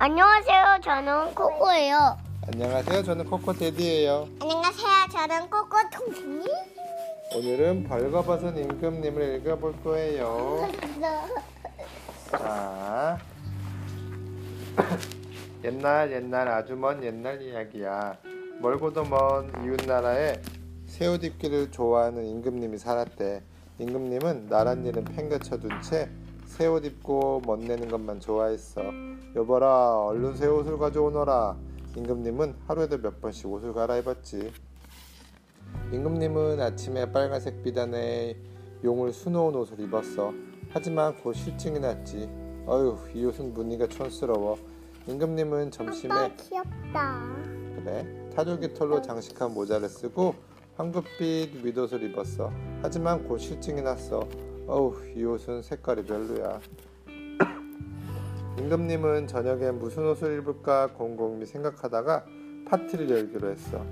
안녕하세요. 저는 코코예요. 안녕하세요. 저는 코코데디예요. 안녕하세요. 저는 코코 통신이. 오늘은 벌거벗은 임금님을 읽어볼 거예요. 자, 옛날 옛날 아주 먼 옛날 이야기야. 멀고도 먼 이웃 나라에 새옷 입기를 좋아하는 임금님이 살았대. 임금님은 나랏일은 팽개쳐둔 채 새 옷 입고 멋내는 것만 좋아했어. 여보라, 얼른 새 옷을 가져오너라. 임금님은 하루에도 몇 번씩 옷을 갈아입었지. 임금님은 아침에 빨간색 비단에 용을 수놓은 옷을 입었어. 하지만 곧 실증이 났지. 어휴, 이 옷은 무늬가 촌스러워. 임금님은 점심에 아빠 귀엽다. 그래 타조기 털로 장식한 모자를 쓰고 황급빛 윗옷을 입었어. 하지만 곧 실증이 났어. 어우, 이 옷은 색깔이 별로야. 임금님은 저녁에 무슨 옷을 입을까 곰곰이 생각하다가 파티를 열기로 했어.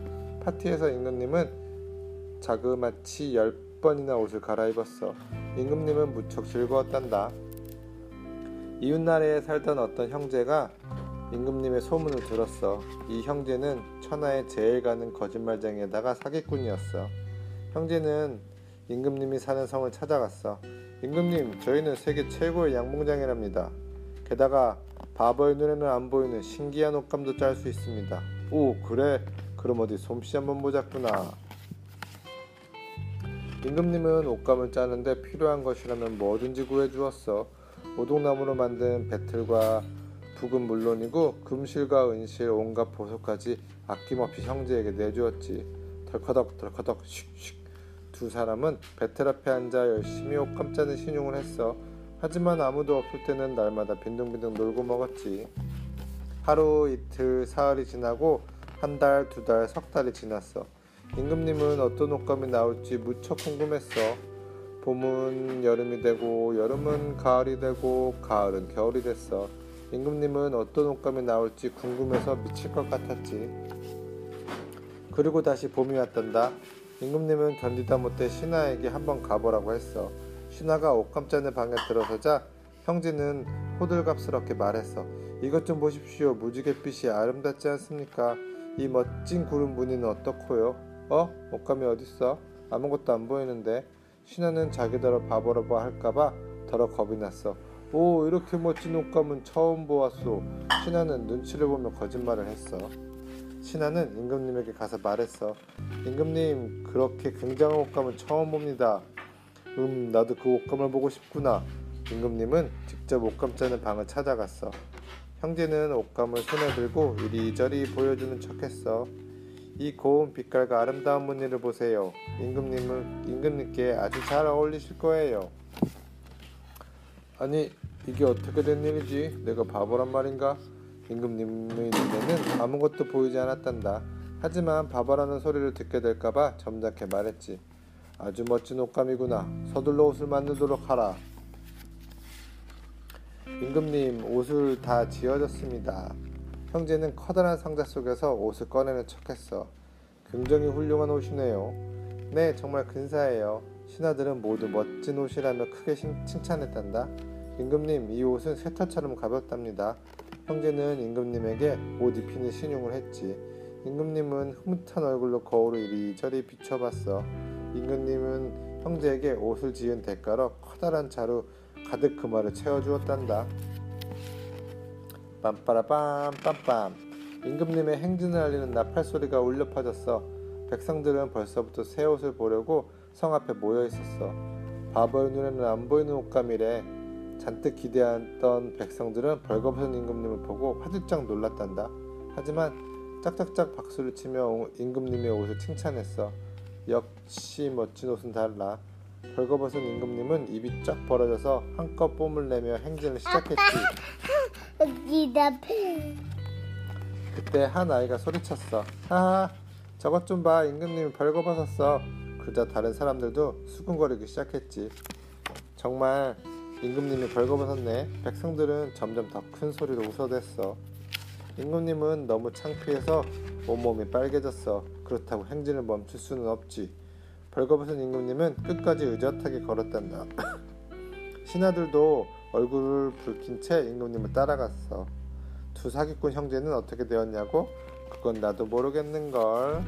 파티에서 임금님은 자그마치 열 번이나 옷을 갈아입었어. 임금님은 무척 즐거웠단다. 이웃나라에 살던 어떤 형제가 임금님의 소문을 들었어. 이 형제는 천하에 제일 가는 거짓말쟁이에다가 사기꾼이었어. 형제는 임금님이 사는 성을 찾아갔어. 임금님, 저희는 세계 최고의 양봉장이랍니다. 게다가 바보의 눈에는 안 보이는 신기한 옷감도 짤 수 있습니다. 오, 그래? 그럼 어디 솜씨 한번 보자꾸나. 임금님은 옷감을 짜는데 필요한 것이라면 뭐든지 구해주었어. 오동나무로 만든 배틀과 북은 물론이고 금실과 은실 온갖 보석까지 아낌없이 형제에게 내주었지. 덜커덕 덜커덕 슉슉 두 사람은 배틀 앞에 앉아 열심히 옷감 짜는 신용을 했어. 하지만 아무도 없을 때는 날마다 빈둥빈둥 놀고 먹었지. 하루 이틀 사흘이 지나고 한 달, 두 달, 석 달이 지났어. 임금님은 어떤 옷감이 나올지 무척 궁금했어. 봄은 여름이 되고 여름은 가을이 되고 가을은 겨울이 됐어. 임금님은 어떤 옷감이 나올지 궁금해서 미칠 것 같았지. 그리고 다시 봄이 왔단다. 임금님은 견디다 못해 신하에게 한번 가보라고 했어. 신하가 옷감 짜는 방에 들어서자 형제는 호들갑스럽게 말했어. 이것 좀 보십시오. 무지갯빛이 아름답지 않습니까? 이 멋진 구름 무늬는 어떻고요? 어? 옷감이 어딨어? 아무것도 안 보이는데. 신하는 자기더러 바보라고 할까봐 더러 겁이 났어. 오, 이렇게 멋진 옷감은 처음 보았소. 신하는 눈치를 보며 거짓말을 했어. 신하는 임금님에게 가서 말했어. 임금님, 그렇게 굉장한 옷감은 처음 봅니다. 음, 나도 그 옷감을 보고 싶구나. 임금님은 직접 옷감 짜는 방을 찾아갔어. 형제는 옷감을 손에 들고 이리저리 보여주는 척했어. 이 고운 빛깔과 아름다운 무늬를 보세요. 임금님은 임금님께 아주 잘 어울리실 거예요. 아니 이게 어떻게 된 일이지? 내가 바보란 말인가? 임금님의 눈에는 아무것도 보이지 않았단다. 하지만 바보라는 소리를 듣게 될까봐 점잖게 말했지. 아주 멋진 옷감이구나. 서둘러 옷을 만들도록 하라. 임금님 옷을 다 지어졌습니다. 형제는 커다란 상자 속에서 옷을 꺼내는 척했어. 굉장히 훌륭한 옷이네요. 네, 정말 근사해요. 신하들은 모두 멋진 옷이라며 크게 신- 칭찬했단다. 임금님, 이 옷은 쇠털처럼 가볍답니다. 형제는 임금님에게 옷 입히는 신용을 했지. 임금님은 흐뭇한 얼굴로 거울을 이리저리 비춰봤어. 임금님은 형제에게 옷을 지은 대가로 커다란 자루 가득 금화를 채워주었단다. 빰빠라빰 빰빰 임금님의 행진을 알리는 나팔 소리가 울려 퍼졌어. 백성들은 벌써부터 새 옷을 보려고 성 앞에 모여 있었어. 바보의 눈에는 안 보이는 옷감이래. 잔뜩 기대했던 백성들은 벌거벗은 임금님을 보고 화들짝 놀랐단다. 하지만 짝짝짝 박수를 치며 임금님의 옷을 칭찬했어. 역시 멋진 옷은 달라. 벌거벗은 임금님은 입이 쫙 벌어져서 한껏 뽐을 내며 행진을 시작했지. 그때 한 아이가 소리쳤어. 하하, 저것 좀 봐. 임금님이 벌거벗었어. 그러자 다른 사람들도 수근거리기 시작했지. 정말 임금님이 벌거벗었네. 백성들은 점점 더 큰 소리로 웃어댔어. 임금님은 너무 창피해서 온몸이 빨개졌어. 그렇다고 행진을 멈출 수는 없지. 벌거벗은 임금님은 끝까지 의젓하게 걸었단다. 신하들도 얼굴을 붉힌 채 임금님을 따라갔어. 두 사기꾼 형제는 어떻게 되었냐고? 그건 나도 모르겠는걸.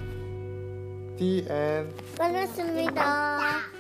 The end. 끝났습니다.